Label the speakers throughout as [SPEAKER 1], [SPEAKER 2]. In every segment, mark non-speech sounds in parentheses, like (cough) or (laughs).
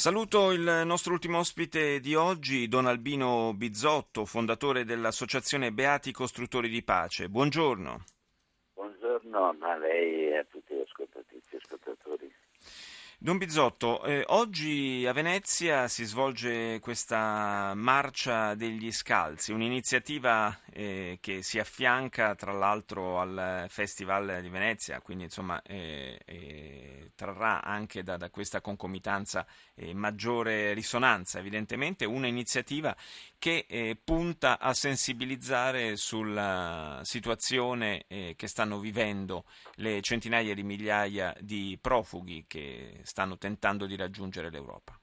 [SPEAKER 1] Saluto il nostro ultimo ospite di oggi, Don Albino Bizzotto, fondatore dell'Associazione Beati Costruttori di Pace. Buongiorno.
[SPEAKER 2] Buongiorno a lei e a tutti gli ascoltatori.
[SPEAKER 1] Don Bizzotto, eh, oggi a Venezia si svolge questa Marcia degli Scalzi, un'iniziativa eh, che si affianca tra l'altro al Festival di Venezia, quindi insomma eh, eh trarrà anche da, da questa concomitanza eh, maggiore risonanza, evidentemente un'iniziativa che eh, punta a sensibilizzare sulla situazione che stanno vivendo le centinaia di migliaia di profughi che stanno tentando di raggiungere l'Europa.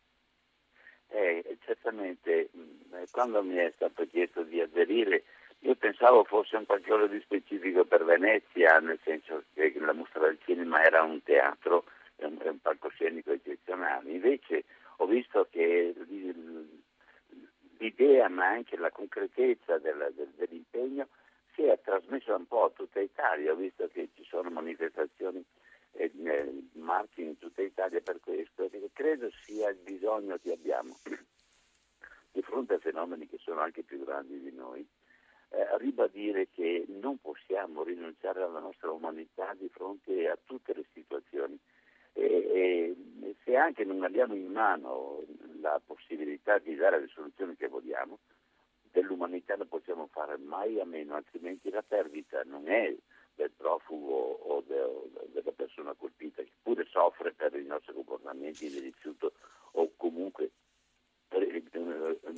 [SPEAKER 2] Eh, certamente, mm, quando mi è stato chiesto di aderire, io pensavo fosse un qualcosa di specifico per Venezia, nel senso che la mostra del cinema era un teatro, un, un palcoscenico eccezionale. Invece ho visto che l'idea, ma anche la concretezza del, del, dell'impegno, si è trasmessa un po' a tutta Italia. Ho visto che ci sono manifestazioni eh, marchi in tutta Italia per questo, perché credo sia il bisogno che abbiamo (clears throat) di fronte a fenomeni che sono anche più grandi di noi, eh, ribadire che non possiamo rinunciare alla nostra umanità di fronte a tutte le situazioni. E, e, se anche non abbiamo in mano la possibilità di dare le soluzioni che vogliamo, dell'umanità non possiamo fare mai a meno, altrimenti la perdita non è del profugo o, de, della persona colpita, che pure soffre per i nostri comportamenti di rifiuto o comunque eh,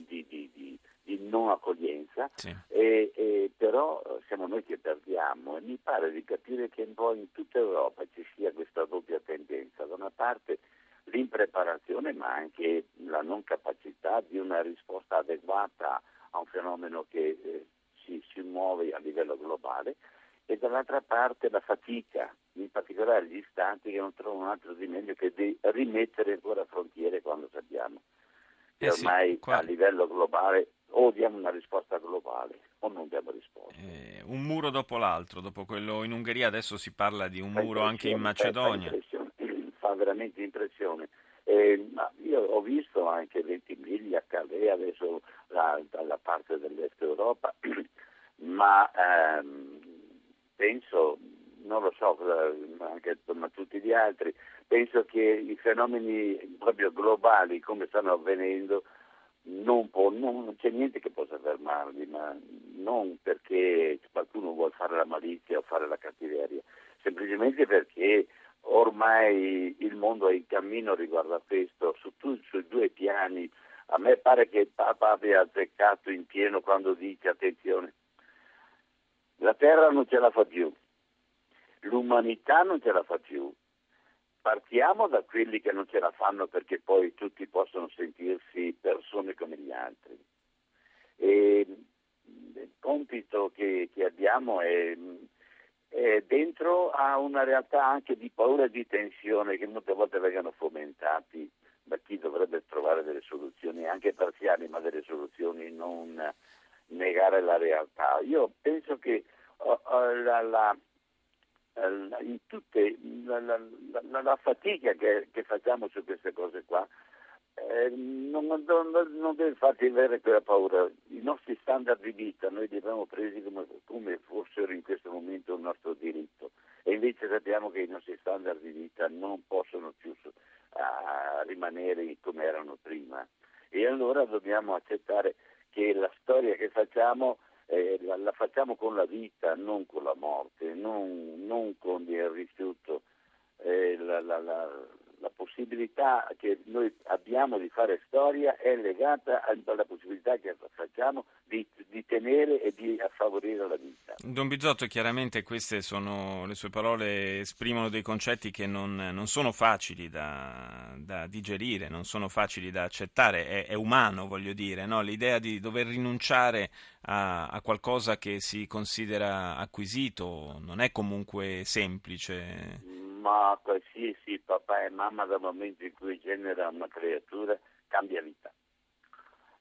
[SPEAKER 2] di, di, di, di non accoglienza, sì. e, e, però siamo noi che perdiamo e mi pare di capire che un po' in tutta Europa ci sia questa doppia tendenza, da una parte l'impreparazione ma anche la non capacità di una risposta adeguata a un fenomeno che eh, si, si muove a livello globale e dall'altra parte la fatica, in particolare gli stati che non trovano altro di meglio che di rimettere ancora frontiere quando sappiamo che eh ormai sì, qua... a livello globale o diamo una risposta globale o non diamo risposta.
[SPEAKER 1] Eh, un muro dopo l'altro, dopo quello in Ungheria adesso si parla di un fa muro anche in Macedonia.
[SPEAKER 2] Fa, (clears throat) fa veramente impressione. Eh, io ho visto anche Ventimiglia, Calais, adesso la, dalla parte dell'est Europa, (clears throat) ma ehm, penso, non lo so, anche ma tutti gli altri, penso che i fenomeni proprio globali come stanno avvenendo non, può, non, c'è niente che possa fermarli, ma non perché qualcuno vuole fare la malizia o fare la cattiveria, semplicemente perché ormai il mondo è in cammino riguardo a questo, su, tu, su due piani. A me pare che il Papa abbia azzeccato in pieno quando dice attenzione, la terra non ce la fa più, l'umanità non ce la fa più. Partiamo da quelli che non ce la fanno perché poi tutti possono sentirsi persone come gli altri. E il compito che, che abbiamo è, è, dentro a una realtà anche di paura e di tensione che molte volte vengono fomentati da chi dovrebbe trovare delle soluzioni anche parziali, ma delle soluzioni non negare la realtà. Io penso che uh, uh, la, la, uh, in tutte, la, la fatica che, che, facciamo su queste cose qua eh, non, non, non, deve farti avere quella paura. I nostri standard di vita noi li abbiamo presi come, come fossero in questo momento un nostro diritto e invece sappiamo che i nostri standard di vita non possono più rimanere come erano prima e allora dobbiamo accettare che la storia che facciamo eh, la, la, facciamo con la vita, non con la morte, non, non con il rifiuto. Eh, la, la, possibilità che noi abbiamo di fare storia è legata alla possibilità che facciamo di, di tenere e di favorire la vita.
[SPEAKER 1] Don Bizzotto, chiaramente queste sono le sue parole, esprimono dei concetti che non, non sono facili da, da, digerire, non sono facili da accettare, è, è umano, voglio dire, no? l'idea di dover rinunciare a, a, qualcosa che si considera acquisito non è comunque semplice.
[SPEAKER 2] Ma qualsiasi papà e mamma dal momento in cui genera una creatura cambia vita.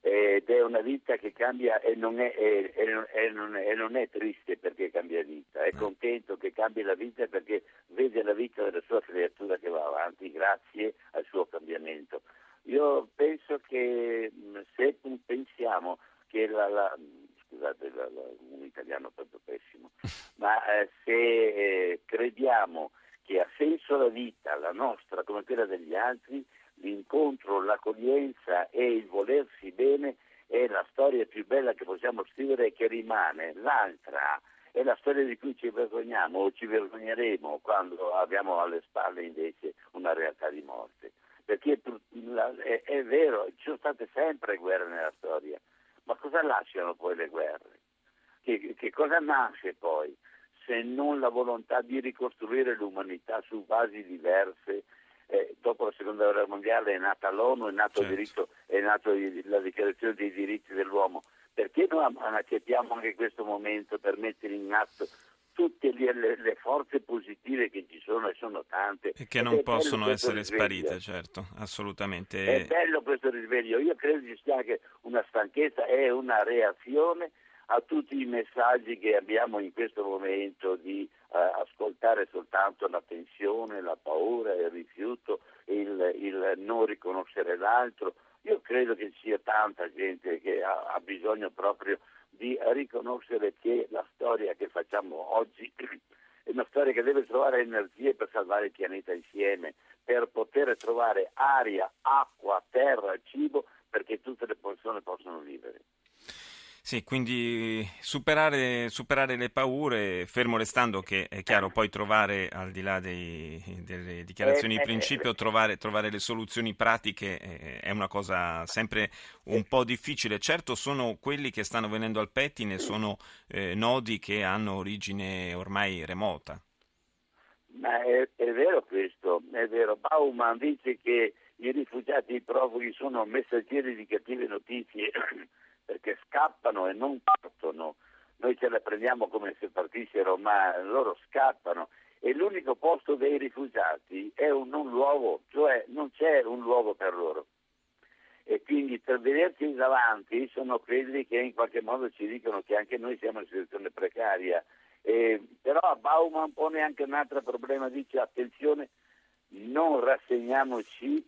[SPEAKER 2] Ed è una vita che cambia e non è, e, e non, e non, è, non è triste perché cambia vita, è contento che cambi la vita perché vede la vita della sua creatura che va avanti grazie al suo cambiamento. Io penso che se pensiamo che la, la scusate la, la, un italiano proprio pessimo, (laughs) ma eh, se eh, crediamo che ha senso la vita, la quella degli altri, l'incontro, l'accoglienza e il volersi bene è la storia più bella che possiamo scrivere e che rimane. L'altra è la storia di cui ci vergogniamo o ci vergogneremo quando abbiamo alle spalle invece una realtà di morte. Perché è, è vero, ci sono state sempre guerre nella storia, ma cosa lasciano poi le guerre? Che, che cosa nasce poi? se non la volontà di ricostruire l'umanità su basi diverse dopo la seconda guerra mondiale è nata l'ONU, è nato, certo. diritto, è nato la dichiarazione dei diritti dell'uomo. Perché non accettiamo anche questo momento per mettere in atto tutte le, le, forze positive che ci sono e sono tante
[SPEAKER 1] e che non possono essere risveglio. sparite, certo, assolutamente.
[SPEAKER 2] È bello questo risveglio. Io credo ci sia anche una stanchezza e una reazione a tutti i messaggi che abbiamo in questo momento di eh, ascoltare soltanto la tensione, la paura, il rifiuto, il, il, non riconoscere l'altro. Io credo che ci sia tanta gente che ha, ha bisogno proprio di riconoscere che la storia che facciamo oggi (clears throat) è una storia che deve trovare energie per salvare il pianeta insieme, per poter trovare aria, acqua, terra, cibo perché tutte le persone possano vivere.
[SPEAKER 1] Sì, quindi superare, superare, le paure, fermo restando che è chiaro poi trovare, al di là dei, delle dichiarazioni di eh, eh, principio, eh. trovare, trovare, le soluzioni pratiche è una cosa sempre un po' difficile. Certo sono quelli che stanno venendo al pettine, sono eh, nodi che hanno origine ormai remota.
[SPEAKER 2] Ma è, è vero questo, è vero. Bauman dice che i rifugiati e i profughi sono messaggeri di cattive notizie perché scappano e non partono. Noi ce le prendiamo come se partissero, ma loro scappano. E l'unico posto dei rifugiati è un non luogo, cioè non c'è un luogo per loro. E quindi per vederci davanti sono quelli che in qualche modo ci dicono che anche noi siamo in una situazione precaria. Eh, però Bauman pone anche un altro problema, dice attenzione, non rassegniamoci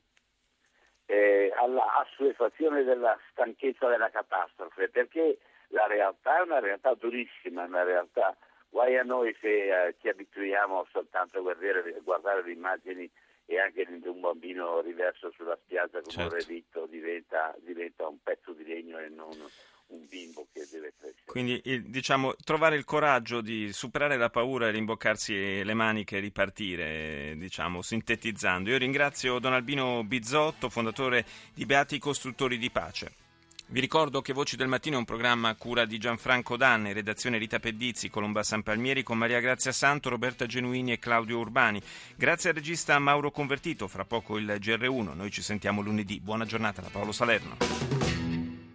[SPEAKER 2] alla assuefazione della stanchezza della catastrofe, perché la realtà è una realtà durissima, una realtà guai a noi se eh, ci abituiamo soltanto a guardare, guardare, le immagini e anche un bambino riverso sulla spiaggia come certo. un relitto diventa, diventa un pezzo di legno e non un bimbo che deve crescere.
[SPEAKER 1] Quindi diciamo, trovare il coraggio di superare la paura e rimboccarsi le maniche e ripartire, diciamo, sintetizzando. Io ringrazio Don Albino Bizzotto, fondatore di Beati Costruttori di Pace. Vi ricordo che Voci del Mattino è un programma a cura di Gianfranco Danne, redazione Rita Pedizzi, Colomba San Palmieri con Maria Grazia Santo, Roberta Genuini e Claudio Urbani. Grazie al regista Mauro Convertito, fra poco il GR1. Noi ci sentiamo lunedì. Buona giornata da Paolo Salerno.